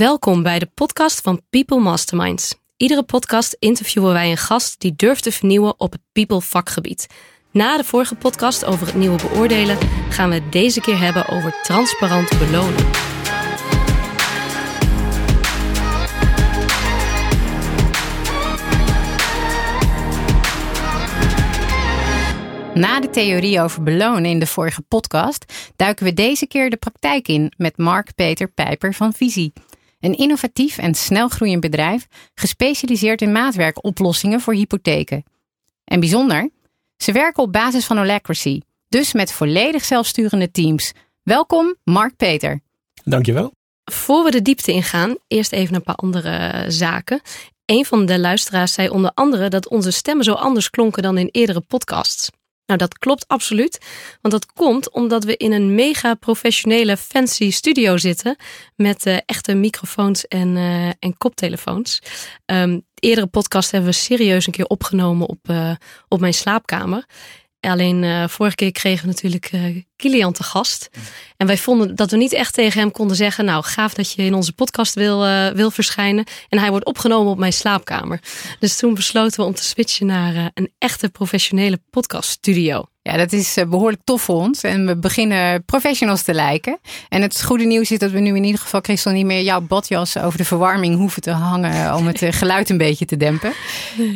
Welkom bij de podcast van People Masterminds. Iedere podcast interviewen wij een gast die durft te vernieuwen op het people vakgebied. Na de vorige podcast over het nieuwe beoordelen gaan we het deze keer hebben over transparant belonen. Na de theorie over belonen in de vorige podcast duiken we deze keer de praktijk in met Mark Peter Pijper van Visie. Een innovatief en snel groeiend bedrijf gespecialiseerd in maatwerkoplossingen voor hypotheken. En bijzonder, ze werken op basis van Holacracy, dus met volledig zelfsturende teams. Welkom, Mark Peter. Dankjewel. Voor we de diepte ingaan, eerst even een paar andere zaken. Een van de luisteraars zei onder andere dat onze stemmen zo anders klonken dan in eerdere podcasts. Nou, dat klopt absoluut. Want dat komt omdat we in een mega professionele fancy studio zitten. Met uh, echte microfoons en, uh, en koptelefoons. De eerdere podcast hebben we serieus een keer opgenomen op, uh, op mijn slaapkamer. Alleen vorige keer kregen we natuurlijk Kilian te gast. En wij vonden dat we niet echt tegen hem konden zeggen... nou, gaaf dat je in onze podcast wil, uh, wil verschijnen. En hij wordt opgenomen op mijn slaapkamer. Dus toen besloten we om te switchen naar een echte professionele podcaststudio. Ja, dat is behoorlijk tof voor ons. En we beginnen professionals te lijken. En het goede nieuws is dat we nu in ieder geval, Christel, niet meer jouw badjas over de verwarming hoeven te hangen om het geluid een beetje te dempen.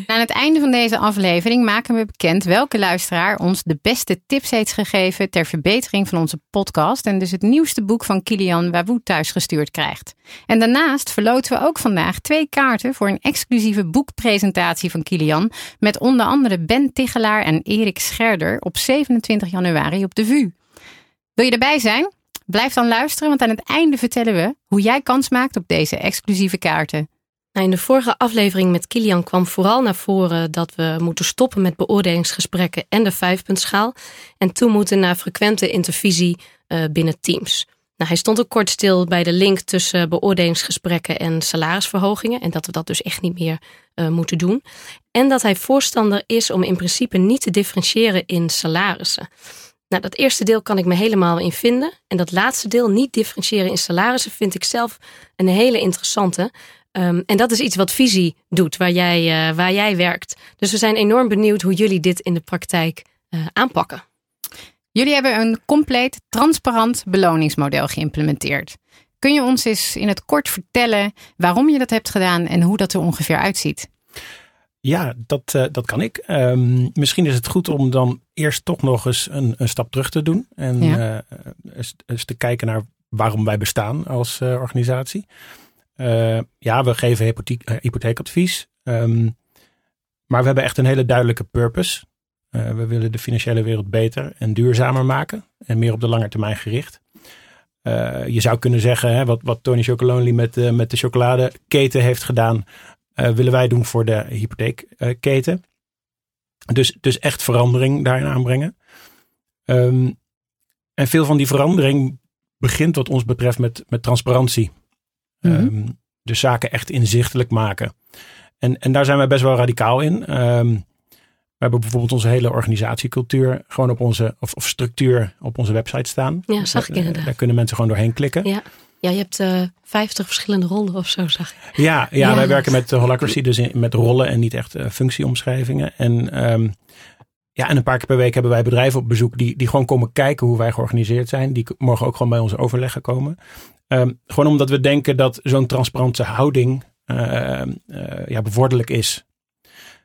Aan het einde van deze aflevering maken we bekend welke luisteraar ons de beste tips heeft gegeven ter verbetering van onze podcast. En dus het nieuwste boek van Kilian Wawoe thuisgestuurd krijgt. En daarnaast verloten we ook vandaag twee kaarten voor een exclusieve boekpresentatie van Kilian. Met onder andere Ben Tichelaar en Erik Scherder op 27 januari op de VU. Wil je erbij zijn? Blijf dan luisteren, want aan het einde vertellen we hoe jij kans maakt op deze exclusieve kaarten. Nou, in de vorige aflevering met Kilian kwam vooral naar voren dat we moeten stoppen met beoordelingsgesprekken en de vijfpuntschaal. En toe moeten naar frequente intervisie uh, binnen teams. Nou, hij stond ook kort stil bij de link tussen beoordelingsgesprekken en salarisverhogingen. En dat we dat dus echt niet meer uh, moeten doen. En dat hij voorstander is om in principe niet te differentiëren in salarissen. Nou, dat eerste deel kan ik me helemaal in vinden. En dat laatste deel, niet differentiëren in salarissen, vind ik zelf een hele interessante. Um, en dat is iets wat Visie doet, waar jij, uh, waar jij werkt. Dus we zijn enorm benieuwd hoe jullie dit in de praktijk uh, aanpakken. Jullie hebben een compleet transparant beloningsmodel geïmplementeerd. Kun je ons eens in het kort vertellen waarom je dat hebt gedaan en hoe dat er ongeveer uitziet? Ja, dat, uh, dat kan ik. Um, misschien is het goed om dan eerst toch nog eens een, een stap terug te doen. En ja. uh, eens, eens, te kijken naar waarom wij bestaan als organisatie. ja, we geven hypotheek, hypotheekadvies. Um, maar we hebben echt een hele duidelijke purpose. we willen de financiële wereld beter en duurzamer maken. En meer op de lange termijn gericht. je zou kunnen zeggen, hè, wat, wat Tony Chocolonely met, met de chocoladeketen heeft gedaan willen wij doen voor de hypotheekketen. dus, dus echt verandering daarin aanbrengen. Um, en veel van die verandering begint wat ons betreft met, met transparantie. Mm -hmm. um, dus zaken echt inzichtelijk maken. En, en daar zijn wij best wel radicaal in. Um, we hebben bijvoorbeeld onze hele organisatiecultuur gewoon op onze, of, of structuur op onze website staan. Ja, zag ik inderdaad. Daar kunnen mensen gewoon doorheen klikken. Ja. Ja, je hebt uh, 50 verschillende rollen of zo, zag ik. Ja, ja, ja. wij werken met uh, Holacracy, dus in, met rollen en niet echt uh, functieomschrijvingen. En, um, ja, en een paar keer per week hebben wij bedrijven op bezoek die, die gewoon komen kijken hoe wij georganiseerd zijn. Die mogen ook gewoon bij onze overleggen komen. Um, gewoon omdat we denken dat zo'n transparante houding uh, ja, bevorderlijk is.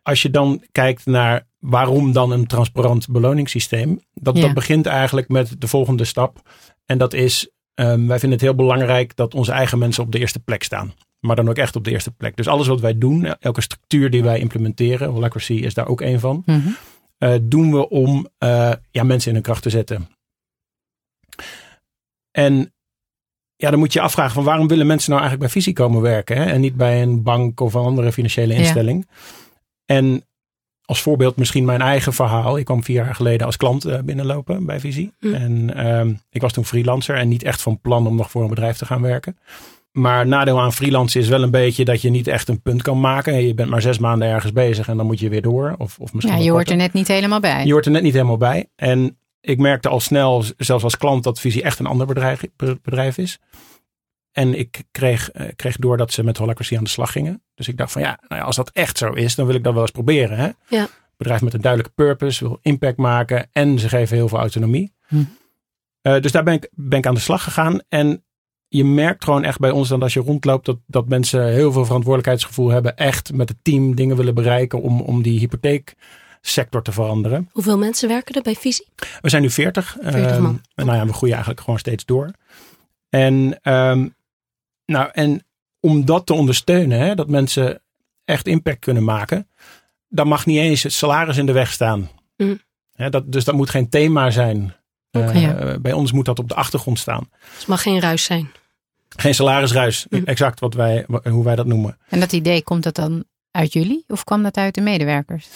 Als je dan kijkt naar waarom dan een transparant beloningssysteem. Dat, ja. dat begint eigenlijk met de volgende stap. En dat is Um, wij vinden het heel belangrijk dat onze eigen mensen op de eerste plek staan. Maar dan ook echt op de eerste plek. Dus alles wat wij doen, elke structuur die wij implementeren, Holacracy is daar ook een van, mm -hmm. uh, doen we om ja, mensen in hun kracht te zetten. En ja, dan moet je afvragen van waarom willen mensen nou eigenlijk bij Visie komen werken hè? en niet bij een bank of een andere financiële instelling. Ja. En als voorbeeld misschien mijn eigen verhaal. Ik kwam vier jaar geleden als klant uh, binnenlopen bij Visie. Mm. En uh, ik was toen freelancer en niet echt van plan om nog voor een bedrijf te gaan werken. Maar nadeel aan freelance is wel een beetje dat je niet echt een punt kan maken. Je bent maar zes maanden ergens bezig en dan moet je weer door. Of, of misschien ja, je hoort er net niet helemaal bij. Je hoort er net niet helemaal bij. En ik merkte al snel, zelfs als klant, dat Visie echt een ander bedrijf, bedrijf is. en ik kreeg, uh, kreeg door dat ze met Holacracy aan de slag gingen. Dus ik dacht van ja, nou ja, als dat echt zo is, dan wil ik dat wel eens proberen. Hè? Ja. Bedrijf met een duidelijke purpose, wil impact maken en ze geven heel veel autonomie. Hm. Uh, dus daar ben ik, ben ik aan de slag gegaan. En je merkt gewoon echt bij ons dan als je rondloopt dat, dat mensen heel veel verantwoordelijkheidsgevoel hebben. Echt met het team dingen willen bereiken om, om die hypotheeksector te veranderen. Hoeveel mensen werken er bij Visie? We zijn nu 40. 40 man. Uh, nou ja, we groeien eigenlijk gewoon steeds door. En, um, nou, en om dat te ondersteunen, hè, dat mensen echt impact kunnen maken, dan mag niet eens het salaris in de weg staan. Mm. Hè, dat, dus dat moet geen thema zijn. Okay, uh, ja. Bij ons moet dat op de achtergrond staan. Dus het mag geen ruis zijn. Geen salarisruis, Mm. exact wat wij, hoe wij dat noemen. En dat idee, komt dat dan uit jullie of kwam dat uit de medewerkers?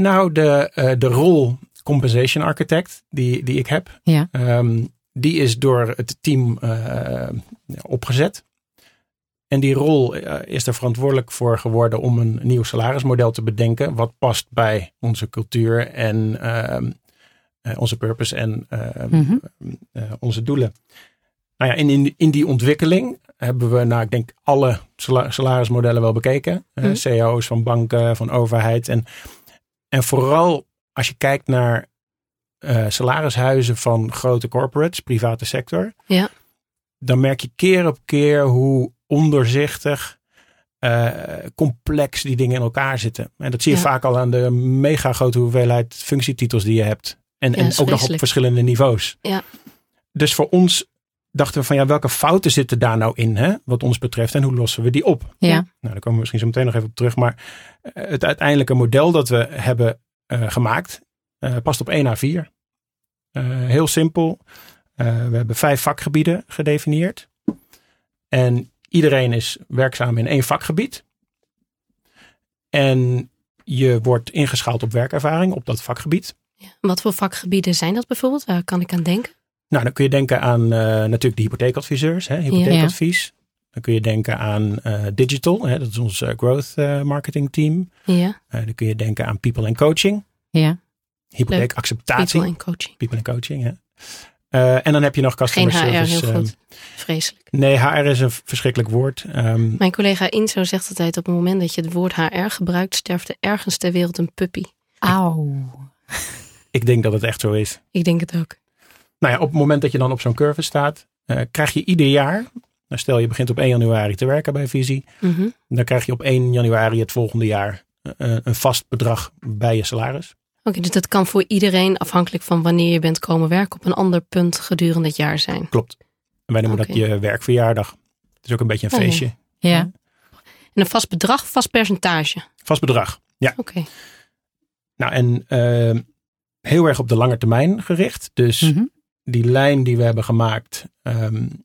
Nou, de, uh, de rol compensation architect die, die ik heb, Ja. um, die is door het team uh, opgezet. En die rol uh, is er verantwoordelijk voor geworden om een nieuw salarismodel te bedenken. Wat past bij onze cultuur en uh, onze purpose en mm -hmm. onze doelen. Nou ja, in, in, in, die ontwikkeling hebben we, nou, ik denk, alle salarismodellen wel bekeken. Mm -hmm. CEO's van banken, van overheid. En, en vooral als je kijkt naar uh, salarishuizen van grote corporates, private sector. Ja. Dan merk je keer op keer hoe onderzichtig, uh, complex die dingen in elkaar zitten. En dat zie je Ja. vaak al aan de mega grote hoeveelheid functietitels die je hebt. En, Ja, en ook nog op verschillende niveaus. Ja. Dus voor ons dachten we van ja, welke fouten zitten daar nou in, hè, wat ons betreft, en hoe lossen we die op? Ja. Nou, daar komen we misschien zo meteen nog even op terug. Maar eh, het uiteindelijke model dat we hebben eh, gemaakt, eh, past op 1 à 4. Eh, heel simpel. We hebben vijf vakgebieden gedefinieerd. En iedereen is werkzaam in één vakgebied. En je wordt ingeschaald op werkervaring op dat vakgebied. Ja. Wat voor vakgebieden zijn dat bijvoorbeeld? Waar kan ik aan denken? Nou, dan kun je denken aan uh, natuurlijk de hypotheekadviseurs, hè, hypotheekadvies. Dan kun je denken aan uh, digital, hè, dat is ons uh, growth marketing team. Ja. dan kun je denken aan people and coaching. Ja. Hypotheekacceptatie. People and coaching. People and coaching, hè. Uh, en dan heb je nog customer Geen HR, service. heel goed. Vreselijk. Nee, HR is een verschrikkelijk woord. Um, Mijn collega Inzo zegt altijd: op het moment dat je het woord HR gebruikt, sterft er ergens ter wereld een puppy. Auw. Ik denk dat het echt zo is. Ik denk het ook. Nou ja, op het moment dat je dan op zo'n curve staat, uh, krijg je ieder jaar. Nou stel je begint op 1 januari te werken bij Visie. Mm -hmm. Dan krijg je op 1 januari het volgende jaar uh, een vast bedrag bij je salaris. Oké, okay, dus dat kan voor iedereen afhankelijk van wanneer je bent komen werken op een ander punt gedurende het jaar zijn. Klopt. En wij noemen okay. dat je werkverjaardag. Het is ook een beetje een oh, feestje. Ja. ja. En een vast bedrag, vast percentage. Vast bedrag, ja. Oké. Okay. Nou, en uh, heel erg op de lange termijn gericht. Dus mm -hmm. Die lijn die we hebben gemaakt um,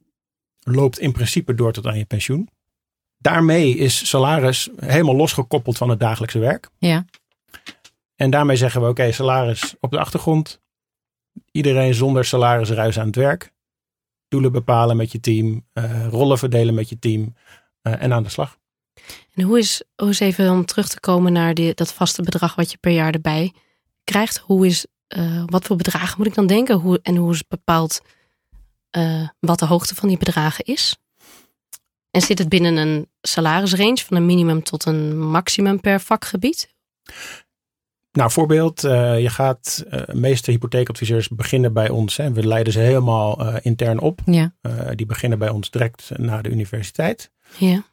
loopt in principe door tot aan je pensioen. Daarmee is salaris helemaal losgekoppeld van het dagelijkse werk. Ja. En daarmee zeggen we, oké, okay, salaris op de achtergrond. Iedereen zonder salarisruis aan het werk. Doelen bepalen met je team. Uh, rollen verdelen met je team. Uh, en aan de slag. En hoe is, hoe is even om terug te komen naar die, dat vaste bedrag wat je per jaar erbij krijgt. Hoe is, uh, wat voor bedragen moet ik dan denken? Hoe, en hoe is bepaald wat de hoogte van die bedragen is? En zit het binnen een salarisrange van een minimum tot een maximum per vakgebied? Nou, voorbeeld, uh, je gaat, uh, de meeste hypotheekadviseurs beginnen bij ons. Hè. We leiden ze helemaal uh, intern op. Ja. die beginnen bij ons direct na de universiteit. Ja.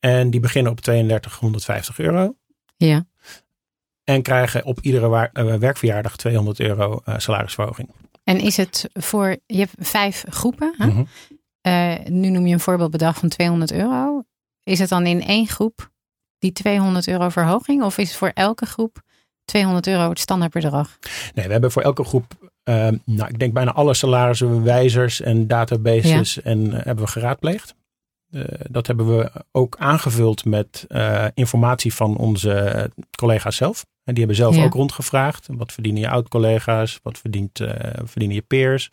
En die beginnen op 3250 euro. Ja. En krijgen op iedere werkverjaardag 200 euro salarisverhoging. En is het voor, je hebt vijf groepen. Hè? Mm -hmm. nu noem je een voorbeeldbedrag van 200 euro. Is het dan in één groep die 200 euro verhoging? Of is het voor elke groep 200 euro het standaardbedrag? Nee, we hebben voor elke groep, uh, nou, ik denk bijna alle salarissen, wijzers en databases ja. en uh, hebben we geraadpleegd. Uh, dat hebben we ook aangevuld met eh, informatie van onze collega's zelf. En die hebben zelf Ja. ook rondgevraagd. Wat verdienen je oud-collega's? Wat verdient, eh, verdienen je peers?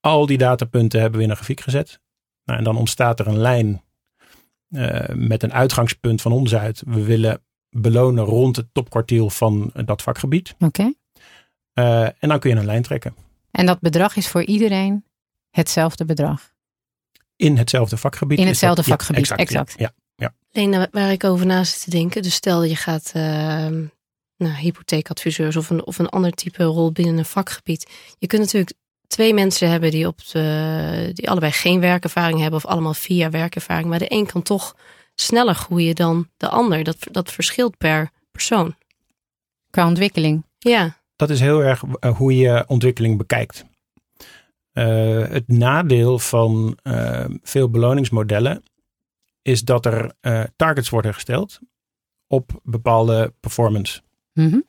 Al die datapunten hebben we in een grafiek gezet. Nou, en dan ontstaat er een lijn eh, met een uitgangspunt van ons uit. We willen belonen rond het topkwartiel van dat vakgebied. Oké. Eh, en dan kun je een lijn trekken. En dat bedrag is voor iedereen hetzelfde bedrag. in hetzelfde vakgebied. In hetzelfde dat- ja, vakgebied, exact. exact. Ja, ja. Alleen waar ik over na zit te denken. Dus stel je gaat ehm nou, hypotheekadviseurs of een, of een ander type rol binnen een vakgebied. Je kunt natuurlijk twee mensen hebben die, op de, die allebei geen werkervaring hebben of allemaal vier jaar werkervaring. Maar de een kan toch sneller groeien dan de ander. Dat, dat verschilt per persoon. Qua ontwikkeling. Ja, dat is heel erg eh, hoe je ontwikkeling bekijkt. Eh, het nadeel van eh, veel beloningsmodellen is dat er eh, targets worden gesteld op bepaalde performance. Mhm.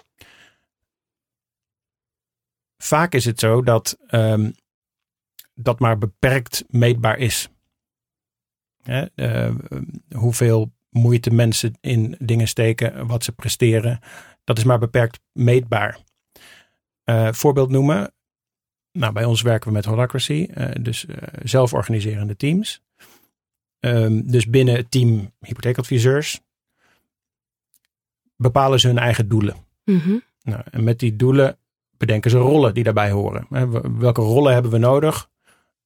Vaak is het zo dat ehm, dat maar beperkt meetbaar is. Hè, eh, hoeveel moeite mensen in dingen steken, wat ze presteren, dat is maar beperkt meetbaar. Eh, voorbeeld noemen. Nou, bij ons werken we met Holacracy, eh, dus zelforganiserende teams. Ehm, dus binnen het team hypotheekadviseurs bepalen ze hun eigen doelen. Mhm. Nou, en met die doelen bedenken ze rollen die daarbij horen. Welke rollen hebben we nodig?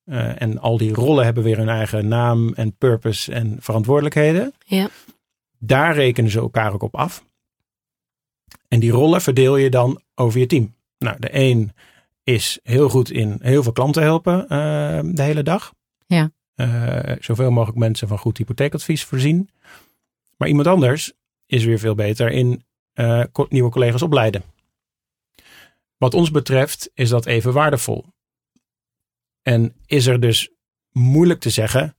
Eh, en al die rollen hebben weer hun eigen naam en purpose en verantwoordelijkheden. Ja. Daar rekenen ze elkaar ook op af. En die rollen verdeel je dan over je team. Nou, de een is heel goed in heel veel klanten helpen eh, de hele dag. Ja. Eh, zoveel mogelijk mensen van goed hypotheekadvies voorzien. Maar iemand anders is weer veel beter in eh, nieuwe collega's opleiden. Wat ons betreft is dat even waardevol. En is er dus moeilijk te zeggen,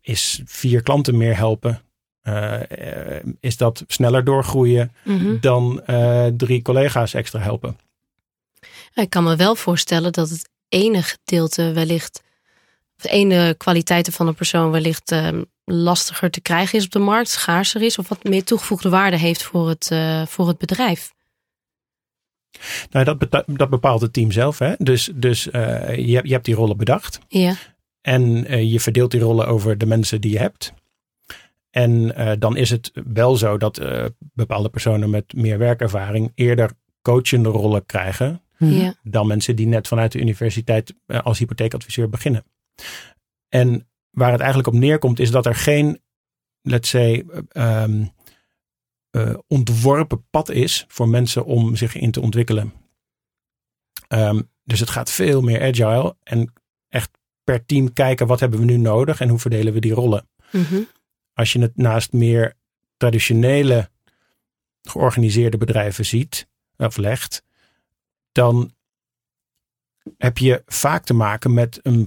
is vier klanten meer helpen? eh, eh, is dat sneller doorgroeien Mhm. dan drie collega's extra helpen? Ik kan me wel voorstellen dat het ene gedeelte wellicht, de ene kwaliteiten van een persoon wellicht ehm, lastiger te krijgen is op de markt, schaarser is, of wat meer toegevoegde waarde heeft voor het, eh, voor het bedrijf. Nou, dat, dat bepaalt het team zelf. Hè? Dus, dus eh, je, hebt- je hebt die rollen bedacht. Ja, En eh, je verdeelt die rollen over de mensen die je hebt. En dan is het wel zo dat bepaalde personen met meer werkervaring eerder coachende rollen krijgen ja, dan mensen die net vanuit de universiteit als hypotheekadviseur beginnen. En waar het eigenlijk op neerkomt is dat er geen, let's say, eh, ehm, eh, ontworpen pad is voor mensen om zich in te ontwikkelen. Ehm, dus het gaat veel meer agile en echt per team kijken wat hebben we nu nodig en hoe verdelen we die rollen. Mhm. Als je het naast meer traditionele georganiseerde bedrijven ziet of legt, dan heb je vaak te maken met een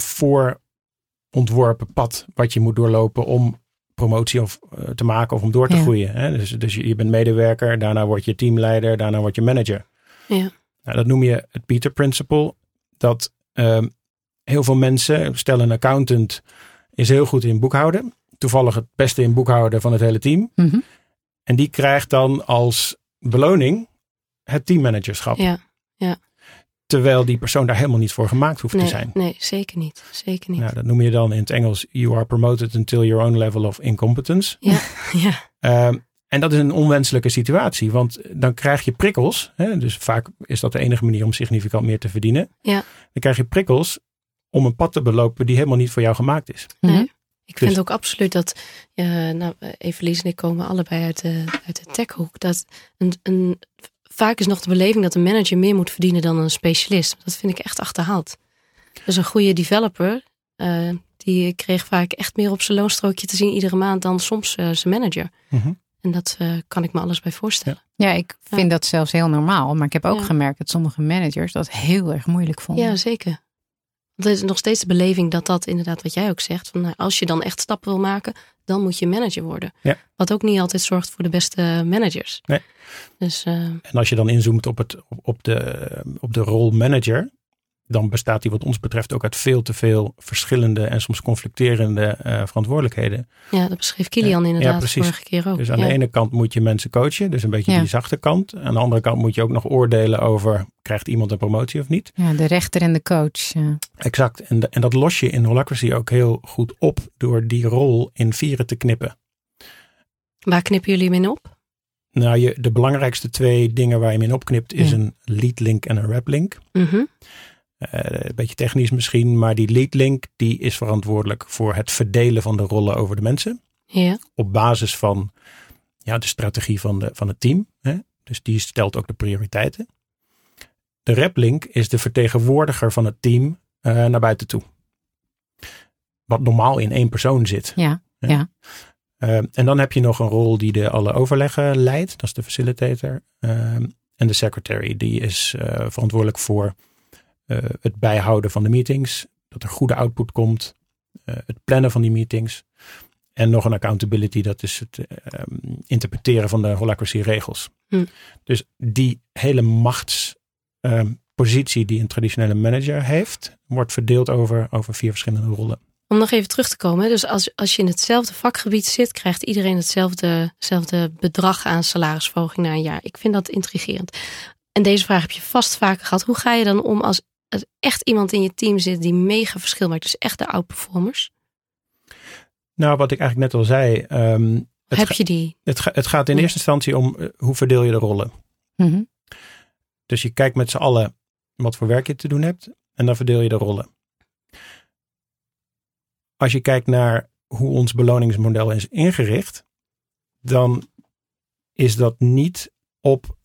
voorontworpen pad wat je moet doorlopen om promotie of, eh, te maken of om door te Ja. groeien. Hè? Dus, dus je, je bent medewerker, daarna word je teamleider, daarna word je manager. Ja. Nou, dat noem je het Peter Principle. Dat ehm, heel veel mensen, stel een accountant is heel goed in boekhouden. Toevallig het beste in boekhouden van het hele team. Mhm. En die krijgt dan als beloning het teammanagerschap. ja. Terwijl die persoon daar helemaal niet voor gemaakt hoeft Nee, te zijn. nee, zeker niet. Zeker niet. Nou, dat noem je dan in het Engels, you are promoted until your own level of incompetence. Ja, Ehm, en dat is een onwenselijke situatie, want dan krijg je prikkels. Hè, dus vaak is dat de enige manier om significant meer te verdienen. Ja. Dan krijg je prikkels om een pad te belopen die helemaal niet voor jou gemaakt is. Mhm. Nee. Ik vind Dus- ook absoluut dat, eh nou, Evelien en ik komen allebei uit de, uit de techhoek. Dat een, een, vaak is nog de beleving dat een manager meer moet verdienen dan een specialist. Dat vind ik echt achterhaald. Dus een goede developer, eh, die kreeg vaak echt meer op zijn loonstrookje te zien iedere maand dan soms eh, zijn manager. Mhm. En dat eh, kan ik me alles bij voorstellen. Ja, ik vind Ja. dat zelfs heel normaal. Maar ik heb ook Ja. gemerkt dat sommige managers dat heel erg moeilijk vonden. Ja, zeker. Want het is nog steeds de beleving dat dat inderdaad wat jij ook zegt. Van, nou, als je dan echt stappen wil maken, dan moet je manager worden. Ja. Wat ook niet altijd zorgt voor de beste managers. Nee. Dus eh, En als je dan inzoomt op, het, op, de, op de rol manager, dan bestaat die wat ons betreft ook uit veel te veel verschillende en soms conflicterende eh, verantwoordelijkheden. ja, dat beschreef Kilian Ja, inderdaad precies. vorige keer ook. Dus aan ja. de ene kant moet je mensen coachen, dus een beetje Ja. die zachte kant. Aan de andere kant moet je ook nog oordelen over, krijgt iemand een promotie of niet? Ja, de rechter en de coach. ja. Exact. En, de- en dat los je in Holacracy ook heel goed op door die rol in vieren te knippen. Waar knippen jullie hem in op? Nou, je, de belangrijkste twee dingen waar je hem in opknipt is Ja. een lead link en een rap link. Mhm. Een beetje technisch misschien, maar die lead link die is verantwoordelijk voor het verdelen van de rollen over de mensen. Ja. Op basis van ja, de strategie van, de, van het team. Hè? Dus die stelt ook de prioriteiten. De replink is de vertegenwoordiger van het team uh, naar buiten toe. Wat normaal in één persoon zit. Ja, ja. Uh, en dan heb je nog een rol die de alle overleggen leidt. Dat is de facilitator. Uh, en de secretary, die is verantwoordelijk voor het bijhouden van de meetings. Dat er goede output komt. het plannen van die meetings. En nog een accountability, dat is het ehm, interpreteren van de holacracy regels. Hm. Dus die hele machtspositie die een traditionele manager heeft, wordt verdeeld over, over vier verschillende rollen. Om nog even terug te komen. Dus als, als je in hetzelfde vakgebied zit, krijgt iedereen hetzelfde, hetzelfde bedrag aan salarisverhoging na een jaar. Ik vind dat intrigerend. En deze vraag heb je vast vaker gehad. Hoe ga je dan om als er echt iemand in je team zit die mega verschil maakt? Dus echt de outperformers? Nou, wat ik eigenlijk net al zei. Um, het Heb je die? Het, het gaat in eerste instantie om uh, hoe verdeel je de rollen. Mm -hmm. Dus je kijkt met z'n allen wat voor werk je te doen hebt. En dan verdeel je de rollen. Als je kijkt naar hoe ons beloningsmodel is ingericht. Dan is dat niet op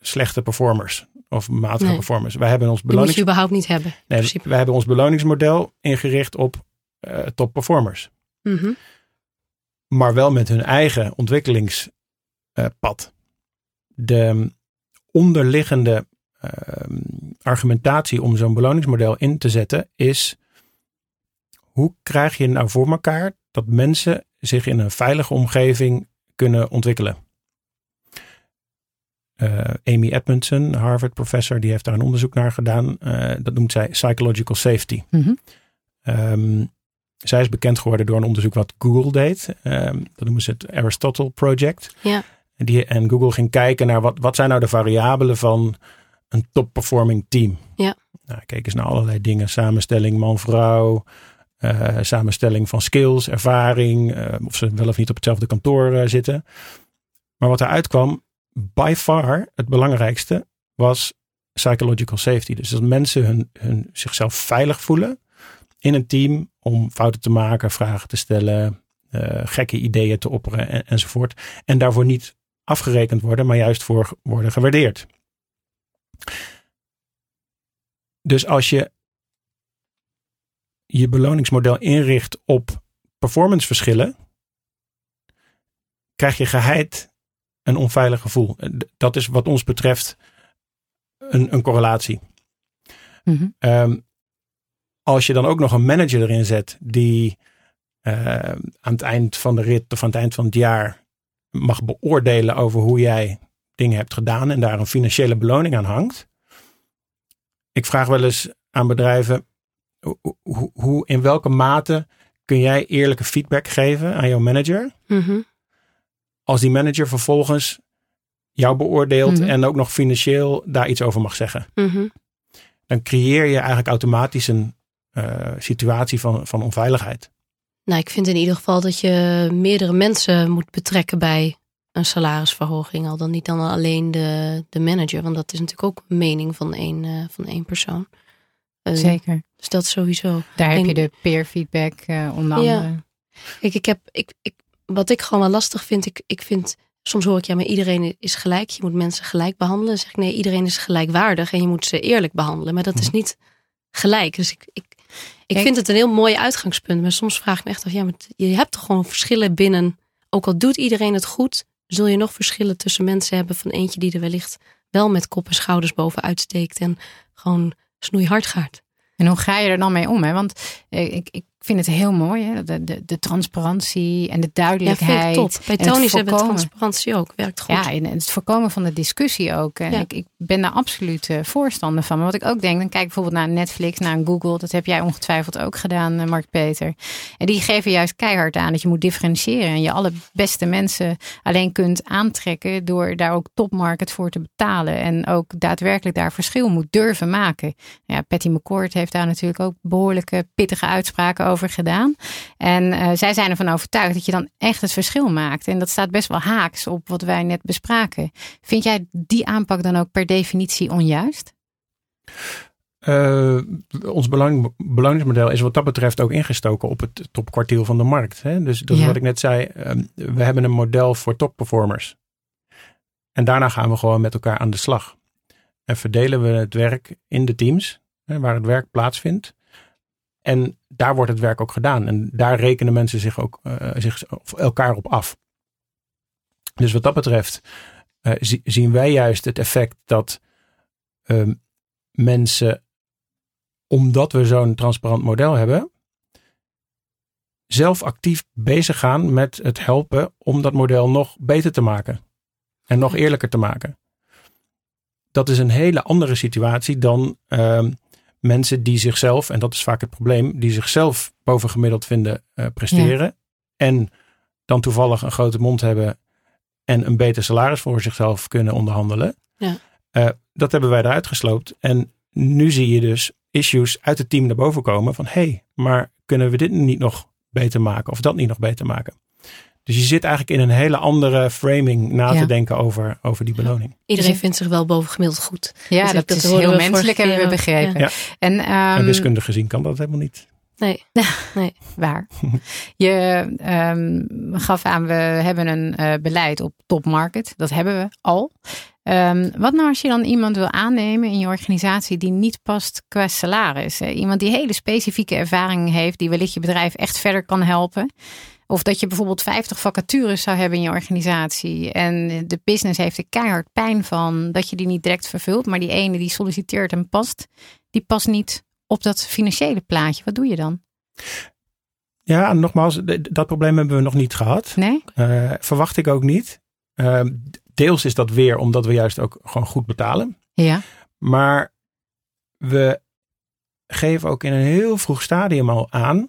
slechte performers of matige nee. performers. Wij hebben ons belonings... Die moet je überhaupt niet hebben. Nee, wij hebben ons beloningsmodel ingericht op uh, top performers. Mm -hmm. Maar wel met hun eigen ontwikkelingspad. Uh, de onderliggende uh, argumentatie om zo'n beloningsmodel in te zetten is: hoe krijg je nou voor elkaar dat mensen zich in een veilige omgeving kunnen ontwikkelen? Uh, Amy Edmondson, Harvard professor, die heeft daar een onderzoek naar gedaan. Uh, dat noemt zij psychological safety. Mm -hmm. um, zij is bekend geworden door een onderzoek wat Google deed. Um, dat noemen ze het Aristotle Project. Ja. En, die, en Google ging kijken naar wat, wat zijn nou de variabelen van een top-performing team. Ja. Nou, keken eens naar allerlei dingen. Samenstelling man-vrouw. Uh, samenstelling van skills, ervaring. Of ze wel of niet op hetzelfde kantoor zitten. Maar wat eruit kwam, by far het belangrijkste was psychological safety. Dus dat mensen hun, hun zichzelf veilig voelen in een team om fouten te maken, vragen te stellen, uh, gekke ideeën te opperen en, enzovoort. En daarvoor niet afgerekend worden, maar juist voor worden gewaardeerd. Dus als je je beloningsmodel inricht op performanceverschillen, krijg je geheid een onveilig gevoel. Dat is wat ons betreft een, een correlatie. Mm -hmm. um, als je dan ook nog een manager erin zet die uh, aan het eind van de rit of aan het eind van het jaar mag beoordelen over hoe jij dingen hebt gedaan en daar een financiële beloning aan hangt. Ik vraag wel eens aan bedrijven, hoe, hoe in welke mate kun jij eerlijke feedback geven aan jouw manager? Mm -hmm. Als die manager vervolgens jou beoordeelt mm -hmm. en ook nog financieel daar iets over mag zeggen. Mm -hmm. Dan creëer je eigenlijk automatisch een uh, situatie van, van onveiligheid. Nou, ik vind in ieder geval dat je meerdere mensen moet betrekken bij een salarisverhoging. Al dan niet dan alleen de, de manager. Want dat is natuurlijk ook een mening van één, uh, van één persoon. Uh, Zeker. Dus dat sowieso. Daar heb je de peer feedback uh, onder andere. Ja. Kijk, ik heb, ik, ik, wat ik gewoon wel lastig vind. Ik, ik vind, soms hoor ik ja, maar iedereen is gelijk. Je moet mensen gelijk behandelen. Dan zeg ik nee, iedereen is gelijkwaardig. En je moet ze eerlijk behandelen. Maar dat is niet gelijk. Dus ik, ik, ik vind het een heel mooi uitgangspunt. Maar soms vraag ik me echt af, ja, maar je hebt toch gewoon verschillen binnen. Ook al doet iedereen het goed, zul je nog verschillen tussen mensen hebben van eentje die er wellicht wel met kop en schouders bovenuit steekt en gewoon snoeihard gaat. En hoe ga je er dan mee om? Hè? Want ik, ik vind het heel mooi, hè? De, de, de transparantie en de duidelijkheid. Ja, top. Bij Tony's hebben we transparantie ook. Werkt goed. Ja, en het voorkomen van de discussie ook. En ja. ik, ik ben daar absoluut voorstander van. Maar wat ik ook denk, dan kijk bijvoorbeeld naar Netflix, naar Google. Dat heb jij ongetwijfeld ook gedaan, Mark Peter. En die geven juist keihard aan dat je moet differentiëren. En je alle beste mensen alleen kunt aantrekken door daar ook topmarket voor te betalen. En ook daadwerkelijk daar verschil moet durven maken. Ja, Patty McCord heeft daar natuurlijk ook behoorlijke pittige uitspraken over gedaan. En uh, zij zijn ervan overtuigd dat je dan echt het verschil maakt. En dat staat best wel haaks op wat wij net bespraken. Vind jij die aanpak dan ook per definitie onjuist? Uh, ons belang, beloningsmodel is wat dat betreft ook ingestoken op het topkwartiel van de markt. Hè? Dus dat is wat ik net zei. Um, we hebben een model voor topperformers. En daarna gaan we gewoon met elkaar aan de slag. En verdelen we het werk in de teams, hè, waar het werk plaatsvindt. En daar wordt het werk ook gedaan. En daar rekenen mensen zich ook uh, zich, elkaar op af. Dus wat dat betreft uh, zien wij juist het effect dat uh, mensen, omdat we zo'n transparant model hebben, zelf actief bezig gaan met het helpen om dat model nog beter te maken. En nog eerlijker te maken. Dat is een hele andere situatie dan uh, mensen die zichzelf, en dat is vaak het probleem, die zichzelf bovengemiddeld vinden uh, presteren. Ja. En dan toevallig een grote mond hebben en een beter salaris voor zichzelf kunnen onderhandelen. Ja. Uh, dat hebben wij eruit gesloopt. En nu zie je dus issues uit het team naar boven komen van hé, hey, maar kunnen we dit niet nog beter maken of dat niet nog beter maken? Dus je zit eigenlijk in een hele andere framing na ja. te denken over, over die beloning. Iedereen vindt zich wel bovengemiddeld goed. Ja, dus dat, dat, is heel menselijk, hebben we begrepen. Ja. En, um, en wiskundig gezien kan dat helemaal niet. Nee, nee. waar. Je um, gaf aan, we hebben een uh, beleid op topmarket. Dat hebben we al. Um, wat nou als je dan iemand wil aannemen in je organisatie die niet past qua salaris? Iemand die hele specifieke ervaring heeft, die wellicht je bedrijf echt verder kan helpen. Of dat je bijvoorbeeld 50 vacatures zou hebben in je organisatie. En de business heeft er keihard pijn van dat je die niet direct vervult. Maar die ene die solliciteert en past, die past niet op dat financiële plaatje. Wat doe je dan? Ja, nogmaals, dat probleem hebben we nog niet gehad. Nee? Uh, verwacht ik ook niet. Uh, deels is dat weer omdat we juist ook gewoon goed betalen. Ja. Maar we geven ook in een heel vroeg stadium al aan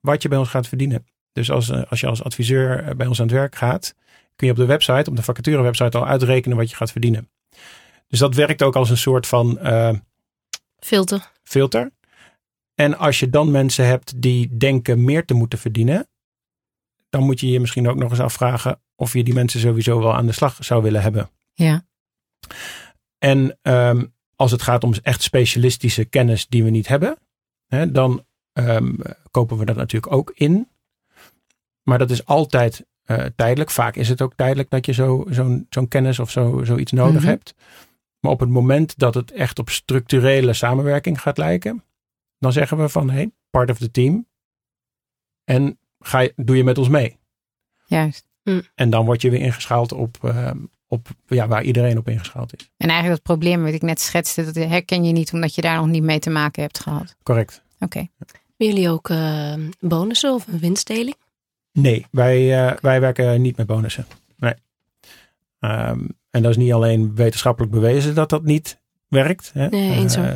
wat je bij ons gaat verdienen. Dus als, eh, als je als adviseur bij ons aan het werk gaat, kun je op de website, op de vacature website al uitrekenen wat je gaat verdienen. Dus dat werkt ook als een soort van uh, filter. filter. En als je dan mensen hebt die denken meer te moeten verdienen, dan moet je je misschien ook nog eens afvragen of je die mensen sowieso wel aan de slag zou willen hebben. Ja. En um, als het gaat om echt specialistische kennis die we niet hebben, hè, dan um, kopen we dat natuurlijk ook in. Maar dat is altijd uh, tijdelijk. Vaak is het ook tijdelijk dat je zo'n zo zo'n kennis of zo, zoiets nodig mm -hmm. hebt. Maar op het moment dat het echt op structurele samenwerking gaat lijken, dan zeggen we van hey, part of the team. En ga je, doe je met ons mee. Juist. Mm. En dan word je weer ingeschaald op, uh, op ja, waar iedereen op ingeschaald is. En eigenlijk dat probleem wat ik net schetste, dat herken je niet omdat je daar nog niet mee te maken hebt gehad. Correct. Oké. Okay. Willen jullie ook uh, bonussen of een winstdeling? Nee, wij, uh, wij werken niet met bonussen. Nee. Um, en dat is niet alleen wetenschappelijk bewezen dat dat niet werkt. Hè? Nee, eens uh,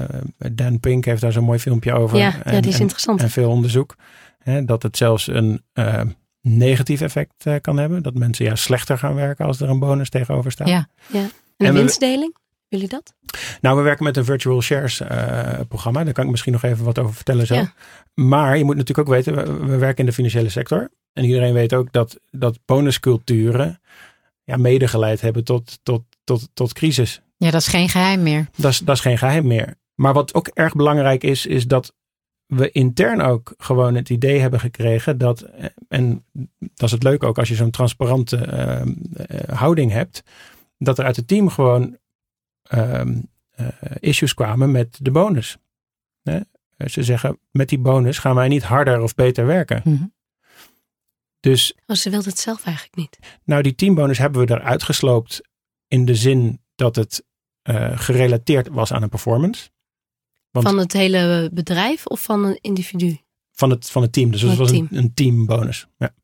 Dan Pink heeft daar zo'n mooi filmpje over. Ja, en, ja die is interessant. En, en veel onderzoek. Hè, dat het zelfs een uh, negatief effect uh, kan hebben. Dat mensen juist slechter gaan werken als er een bonus tegenover staat. Ja, ja. En, en een winstdeling? Jullie dat? Nou, we werken met een virtual shares programma. Daar kan ik misschien nog even wat over vertellen zo. Ja. Maar je moet natuurlijk ook weten, we, we werken in de financiële sector. En iedereen weet ook dat, dat bonusculturen ja, mede geleid hebben tot, tot, tot, tot crisis. Ja, dat is geen geheim meer. Dat is, dat is geen geheim meer. Maar wat ook erg belangrijk is, is dat we intern ook gewoon het idee hebben gekregen dat, en dat is het leuke ook als je zo'n transparante uh, uh, houding hebt, dat er uit het team gewoon uh, issues kwamen met de bonus. Ze zeggen, met die bonus gaan wij niet harder of beter werken. Mm -hmm. Dus, oh, ze wilde het zelf eigenlijk niet. Nou, die teambonus hebben we eruit gesloopt in de zin dat het uh, gerelateerd was aan een performance. Want van het hele bedrijf of van een individu? Van het, van het team. Dus het was team. Een, een teambonus. Ja.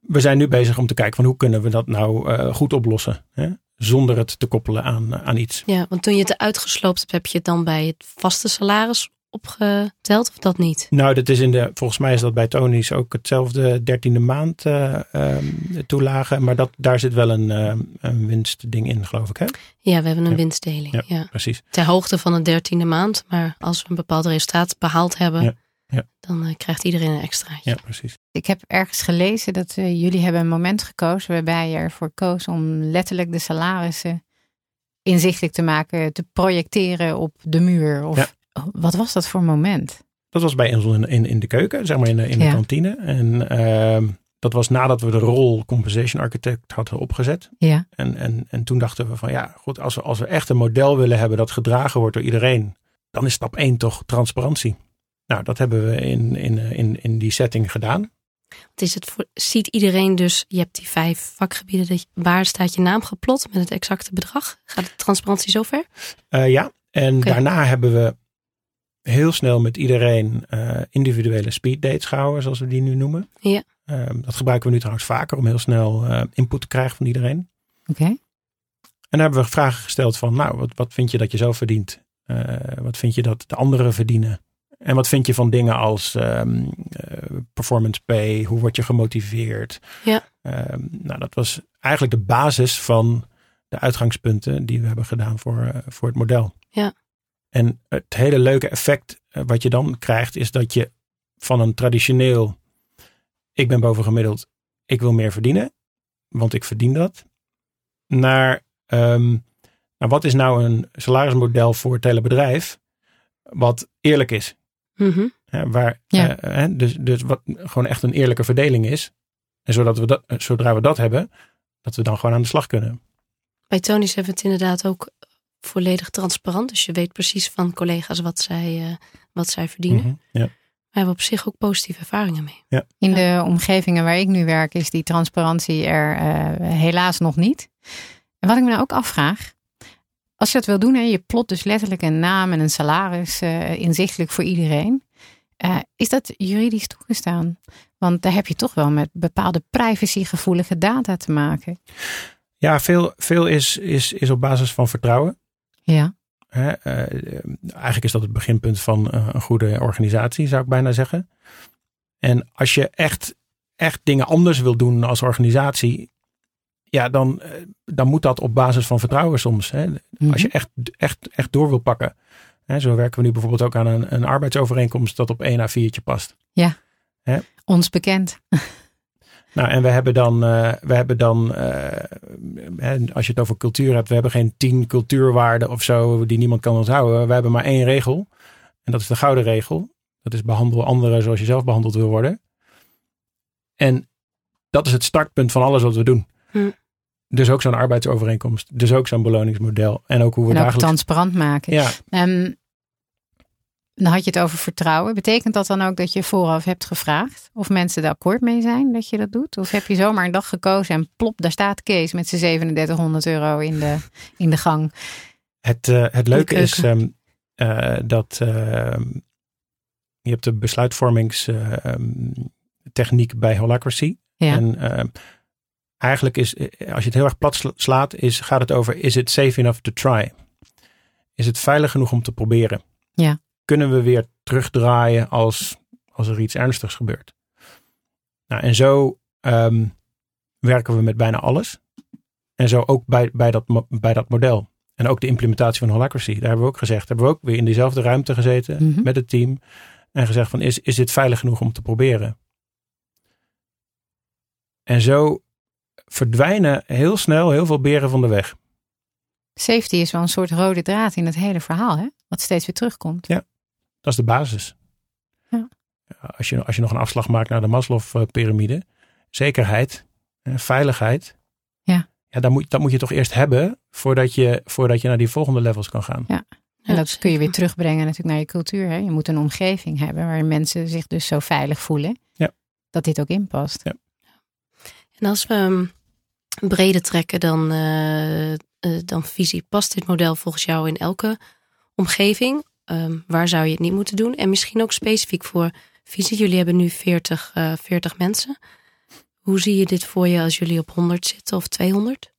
We zijn nu bezig om te kijken van hoe kunnen we dat nou uh, goed oplossen. Hè? Zonder het te koppelen aan, aan iets. Ja, want toen je het uitgesloopt hebt, heb je het dan bij het vaste salaris opgeteld of dat niet? Nou, dat is in de, volgens mij is dat bij Tony's ook hetzelfde dertiende maand uh, um, toelage. Maar dat, daar zit wel een, uh, een winstding in, geloof ik. Hè? Ja, we hebben een ja. winstdeling. Ja, ja, precies. Ter hoogte van de dertiende maand. Maar als we een bepaald resultaat behaald hebben, ja. Ja. dan uh, krijgt iedereen een extraatje. Ja, precies. Ik heb ergens gelezen dat jullie hebben een moment gekozen waarbij je ervoor koos om letterlijk de salarissen inzichtelijk te maken, te projecteren op de muur of Oh, wat was dat voor moment? Dat was bij ons in, in, in de keuken, zeg maar in de, in de Ja. kantine. En ehm, dat was nadat we de rol Compensation Architect hadden opgezet. Ja, En, en, en toen dachten we van ja, goed, als we, als we echt een model willen hebben dat gedragen wordt door iedereen, dan is stap 1 toch transparantie. Nou, dat hebben we in, in, in, in die setting gedaan. Want is het voor, ziet iedereen dus, je hebt die vijf vakgebieden, dat waar staat je naam geplot met het exacte bedrag? Gaat de transparantie zover? Eh, ja, en daarna hebben we heel snel met iedereen eh, individuele speed dates gehouden, zoals we die nu noemen. Ja. Ehm, dat gebruiken we nu trouwens vaker om heel snel eh, input te krijgen van iedereen. oké. En dan hebben we vragen gesteld van, nou, wat, wat vind je dat je zelf verdient? Eh, wat vind je dat de anderen verdienen? En wat vind je van dingen als ehm, eh, performance pay? Hoe word je gemotiveerd? Ja. Ehm, nou, dat was eigenlijk de basis van de uitgangspunten die we hebben gedaan voor, voor het model. Ja. En het hele leuke effect eh, wat je dan krijgt, is dat je van een traditioneel, ik ben bovengemiddeld, ik wil meer verdienen, want ik verdien dat, naar, ehm, wat is nou een salarismodel voor het hele bedrijf, wat eerlijk is. Hè, waar, Ja. eh, hè, dus, dus wat gewoon echt een eerlijke verdeling is. En zodat we dat, eh, zodra we dat hebben, dat we dan gewoon aan de slag kunnen. Bij Tony's hebben we het inderdaad ook volledig transparant. Dus je weet precies van collega's wat zij, eh, wat zij verdienen. Mhm, Ja. We hebben op zich ook positieve ervaringen mee. In de omgevingen waar ik nu werk is die transparantie er eh, helaas nog niet. En wat ik me nou ook afvraag, als je dat wil doen en je plot dus letterlijk een naam en een salaris eh, inzichtelijk voor iedereen, eh, is dat juridisch toegestaan? Want daar heb je toch wel met bepaalde privacygevoelige data te maken. Ja, veel, veel is, is, is op basis van vertrouwen. Ja, Hè, eh, eigenlijk is dat het beginpunt van eh, een goede organisatie, zou ik bijna zeggen. En als je echt, echt dingen anders wil doen als organisatie, ja, dan, eh, dan moet dat op basis van vertrouwen soms. Hè. Als je echt, echt, echt door wil pakken. Hè, zo werken we nu bijvoorbeeld ook aan een, een arbeidsovereenkomst dat op 1 A4'tje past. ons bekend. Nou, en we hebben dan, eh, we hebben dan hè, als je het over cultuur hebt, we hebben geen tien cultuurwaarden of zo die niemand kan onthouden. We hebben maar één regel. En dat is de gouden regel. Dat is behandel anderen zoals je zelf behandeld wil worden. En dat is het startpunt van alles wat we doen. Hm. Dus ook zo'n arbeidsovereenkomst. Dus ook zo'n beloningsmodel. En ook hoe we En ook dagelijks... transparant maken. Ja, Ehm, dan had je het over vertrouwen. Betekent dat dan ook dat je vooraf hebt gevraagd of mensen er akkoord mee zijn dat je dat doet? Of heb je zomaar een dag gekozen en plop, daar staat Kees met zijn 3700 euro in de, in de gang. Het, eh, het leuke is ehm, eh, dat ehm, je hebt de besluitvormingstechniek bij Holacracy. Ja. En ehm, eigenlijk is, eh, als je het heel erg plat sla- slaat, is, gaat het over: is it safe enough to try? Is het veilig genoeg om te proberen? Ja. Kunnen we weer terugdraaien als, als er iets ernstigs gebeurt? Nou, en zo ehm, werken we met bijna alles. En zo ook bij, bij, dat, bij dat model. En ook de implementatie van Holacracy. Daar hebben we ook gezegd. Hebben we ook weer in diezelfde ruimte gezeten Mhm. met het team. En gezegd van is, is dit veilig genoeg om te proberen? En zo verdwijnen heel snel heel veel beren van de weg. Safety is wel een soort rode draad in het hele verhaal, hè? Wat steeds weer terugkomt. Dat is de basis. Ja. Als, je, als je nog een afslag maakt naar de Maslow-pyramide. Zekerheid en veiligheid. Ja. ja dat, moet, dat moet je toch eerst hebben voordat je, voordat je naar die volgende levels kan gaan. En Ja, dat kun je weer terugbrengen natuurlijk naar je cultuur. Hè? Je moet een omgeving hebben waarin mensen zich dus zo veilig voelen. Ja. Dat dit ook inpast. En als we hem breder trekken dan, eh, eh, dan visie, past dit model volgens jou in elke omgeving? Ehm, waar zou je het niet moeten doen? En misschien ook specifiek voor visie. Jullie hebben nu 40, eh 40 mensen. Hoe zie je dit voor je als jullie op 100 zitten of 200?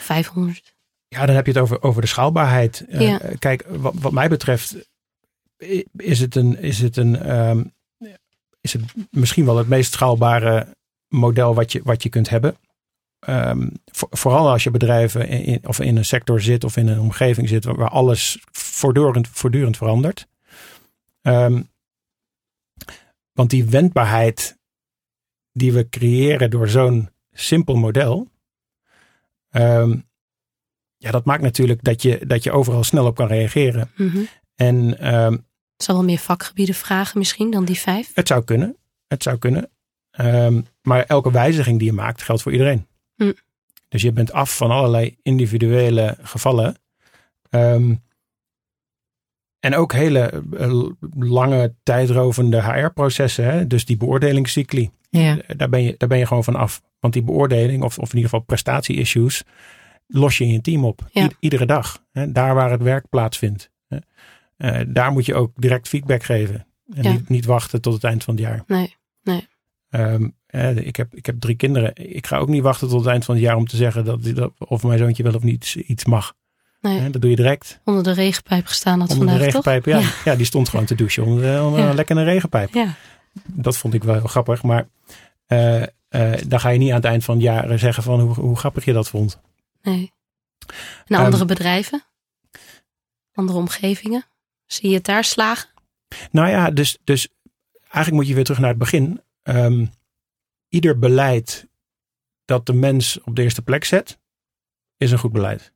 500? Ja, dan heb je het over, over de schaalbaarheid. Eh, Ja. Kijk, wat, wat mij betreft is het, een, is, het een, ehm, is het misschien wel het meest schaalbare model wat je, wat je kunt hebben. Ehm, voor- vooral als je bedrijven in, in- of in een sector zit of in een omgeving zit waar, waar alles voortdurend, voortdurend verandert. Ehm, want die wendbaarheid die we creëren door zo'n simpel model. ehm, ja, dat maakt natuurlijk dat je, dat je overal snel op kan reageren. Mhm. En ehm, Het zal wel meer vakgebieden vragen misschien dan die vijf. het zou kunnen. Het zou kunnen. Maar elke wijziging die je maakt geldt voor iedereen. Hm. Dus je bent af van allerlei individuele gevallen. En ook hele eh, lange tijdrovende HR-processen. Hè? Dus die beoordelingscycli. Ja. Daar, ben je, daar ben je gewoon van af. Want die beoordeling, of, of in ieder geval prestatie-issues, los je in je team op. Ja. Iedere dag. Hè? Daar waar het werk plaatsvindt. Hè? Eh, daar moet je ook direct feedback geven. En Ja. niet, niet wachten tot het eind van het jaar. Nee. Ehm, eh, ik, heb, ik heb drie kinderen. Ik ga ook niet wachten tot het eind van het jaar om te zeggen dat, dat of mijn zoontje wel of niet iets mag. Nee. Hè, dat doe je direct. Onder de regenpijp gestaan had Onder de vandaag regenpijp. toch? Ja, ja. die stond gewoon te douchen onder, de- onder Ja. een lekkere regenpijp. Ja. Dat vond ik wel grappig. Maar eh, eh, dan ga je niet aan het eind van het jaar zeggen van hoe, hoe grappig je dat vond. Nee. En Ehm, andere bedrijven? Andere omgevingen? Zie je het daar slagen? Nou ja, dus, dus eigenlijk moet je weer terug naar het begin. Ehm, ieder beleid dat de mens op de eerste plek zet, is een goed beleid.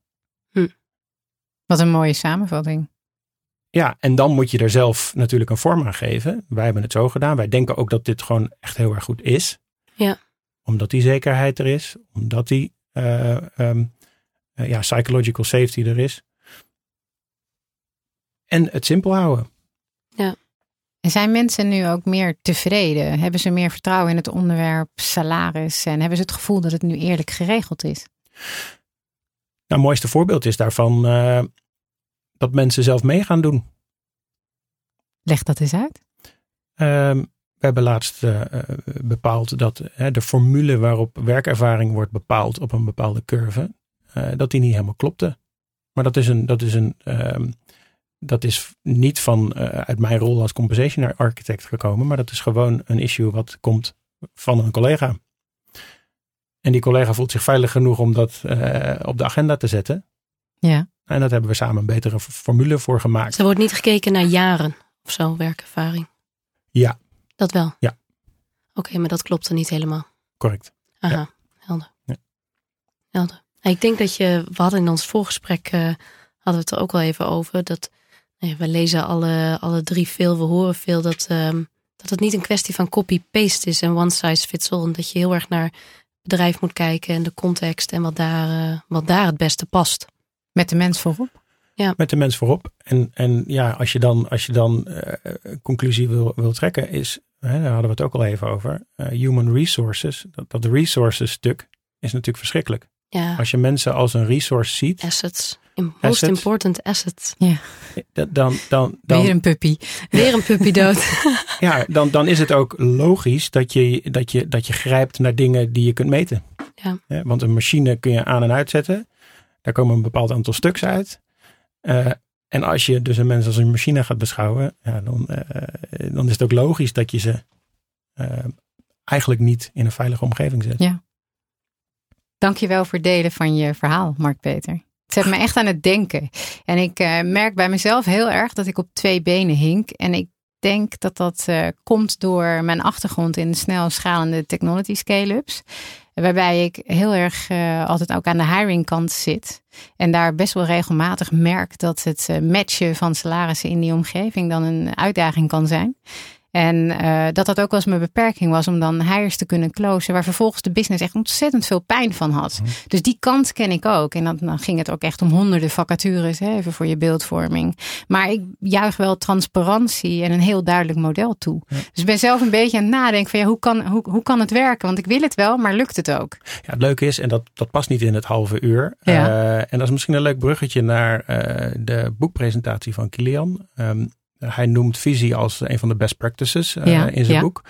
Wat een mooie samenvatting. Ja, en dan moet je er zelf natuurlijk een vorm aan geven. Wij hebben het zo gedaan. Wij denken ook dat dit gewoon echt heel erg goed is. Ja. Omdat die zekerheid er is. Omdat die eh, ehm, eh, ja, psychological safety er is. En het simpel houden. En zijn mensen nu ook meer tevreden? Hebben ze meer vertrouwen in het onderwerp salaris? En hebben ze het gevoel dat het nu eerlijk geregeld is? Nou, het mooiste voorbeeld is daarvan eh, dat mensen zelf mee gaan doen. Leg dat eens uit. Ehm, we hebben laatst eh, eh, bepaald dat de formule waarop werkervaring wordt bepaald op een bepaalde curve, dat die niet helemaal klopte. Maar dat is, een, dat is, een, ehm, dat is niet van uit mijn rol als compensation architect gekomen, maar dat is gewoon een issue wat komt van een collega. En die collega voelt zich veilig genoeg om dat eh, op de agenda te zetten. Ja. En dat hebben we samen een betere formule voor gemaakt. Dus er wordt niet gekeken naar jaren of zo, werkervaring. Ja. Dat wel? Ja. Oké, maar dat klopt er niet helemaal. Correct. Aha, helder. Ja. Helder. Nou, Ik denk dat je, we hadden in ons voorgesprek, eh, hadden we het er ook al even over, dat nou ja, we lezen alle, alle drie veel, we horen veel, dat, ehm, dat het niet een kwestie van copy-paste is en one size fits all. En dat je heel erg naar bedrijf moet kijken en de context en wat daar, eh, wat daar het beste past. Met de mens voorop. met de mens voorop. En, en ja, als je dan, als je dan eh, een conclusie wil, wil trekken, is, hè, daar hadden we het ook al even over, eh, human resources. Dat, dat resources stuk is natuurlijk verschrikkelijk. Ja, Als je mensen als een resource ziet, assets. Most important assets. dan, dan, dan, dan, Weer een puppy. Weer een puppy dood. ja, dan, dan is het ook logisch dat je, dat, je, dat je grijpt naar dingen die je kunt meten. Ja. Hè, want een machine kun je aan en uitzetten. Daar komen een bepaald aantal stuks uit. Eh, en als je dus een mens als een machine gaat beschouwen, ja, dan, eh, dan is het ook logisch dat je ze eh, eigenlijk niet in een veilige omgeving zet. Ja. Dankjewel voor het delen van je verhaal, Mark Peter. Het zet me echt aan het denken. En ik eh, merk bij mezelf heel erg dat ik op twee benen hink. En ik denk dat dat eh, komt door mijn achtergrond in snel schalende technology scale-ups. Waarbij ik heel erg eh, altijd ook aan de hiring kant zit. En daar best wel regelmatig merk dat het matchen van salarissen in die omgeving dan een uitdaging kan zijn. En eh, dat dat ook wel eens mijn beperking was om dan hires te kunnen closen, waar vervolgens de business echt ontzettend veel pijn van had. Dus die kant ken ik ook. En dan, dan ging het ook echt om honderden vacatures, hè, even voor je beeldvorming. Maar ik juich wel transparantie en een heel duidelijk model toe. Dus ik ben zelf een beetje aan het nadenken van ja, hoe kan, hoe, hoe kan het werken? Want ik wil het wel, maar lukt het ook? Ja, het leuke is, en dat, dat past niet in het halve uur. Ja. eh, en dat is misschien een leuk bruggetje naar eh, de boekpresentatie van Kilian. Ehm, hij noemt visie als een van de best practices eh, Ja, in zijn ja. boek.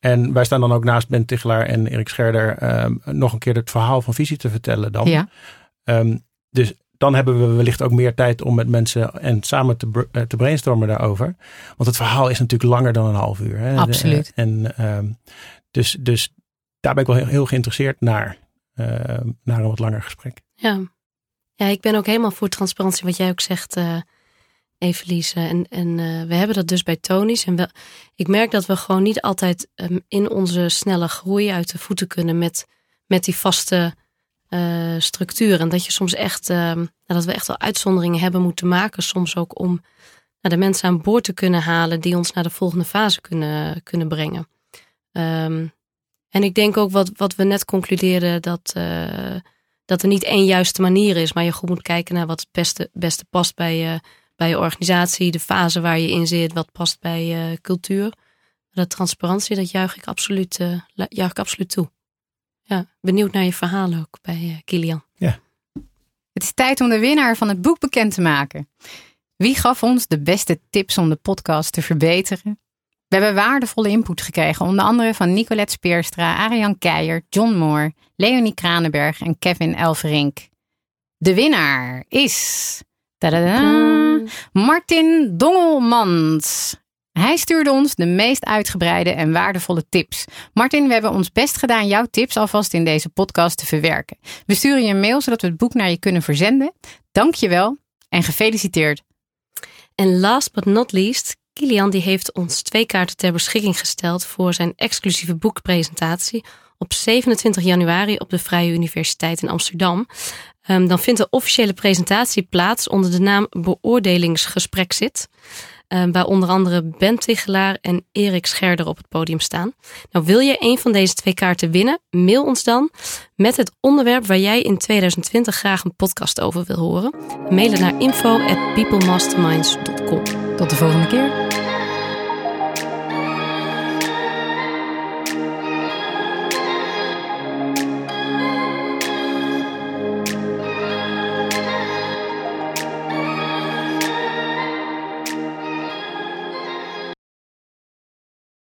En wij staan dan ook naast Ben Tichelaar en Erik Scherder ehm, nog een keer het verhaal van visie te vertellen dan. Ja. Ehm, dus dan hebben we wellicht ook meer tijd om met mensen en samen te, br- eh, te brainstormen daarover. Want het verhaal is natuurlijk langer dan een half uur. Hè? Absoluut. En ehm, dus, dus daar ben ik wel heel, heel geïnteresseerd naar. naar een wat langer gesprek. Ja. ja, ik ben ook helemaal voor transparantie, wat jij ook zegt, eh Evelise. En, en eh, we hebben dat dus bij Tony's. En wel, ik merk dat we gewoon niet altijd ehm, in onze snelle groei uit de voeten kunnen met, met die vaste eh structuur. En dat je soms echt, ehm, nou, dat we echt wel uitzonderingen hebben moeten maken, soms ook om de mensen aan boord te kunnen halen die ons naar de volgende fase kunnen, kunnen brengen. Ehm, en ik denk ook wat, wat we net concludeerden, dat, uh, dat er niet één juiste manier is, maar je goed moet kijken naar wat het beste, beste past bij je, bij je organisatie, de fase waar je in zit, wat past bij je cultuur. Dat transparantie, dat juich ik absoluut, uh, juich ik absoluut toe. Ja, benieuwd naar je verhaal ook bij uh, Kilian. Ja. Het is tijd om de winnaar van het boek bekend te maken. Wie gaf ons de beste tips om de podcast te verbeteren? We hebben waardevolle input gekregen, onder andere van Nicolette Speerstra, Ariane Keijer, John Moore, Leonie Kranenberg en Kevin Elverink. De winnaar is Martin Dongelmans. Hij stuurde ons de meest uitgebreide en waardevolle tips. Martin, we hebben ons best gedaan jouw tips alvast in deze podcast te verwerken. We sturen je een mail zodat we het boek naar je kunnen verzenden. Dank je wel en gefeliciteerd. En last but not least, Kilian die heeft ons twee kaarten ter beschikking gesteld voor zijn exclusieve boekpresentatie op 27 januari op de Vrije Universiteit in Amsterdam. Um, dan vindt de officiële presentatie plaats onder de naam Beoordelingsgesprek zit. Um, waar onder andere Ben Tichelaar en Erik Scherder op het podium staan. Nou, wil je een van deze twee kaarten winnen? Mail ons dan met het onderwerp waar jij in 2020 graag een podcast over wil horen. Mail het naar info@peoplemasterminds.com. Tot de volgende keer.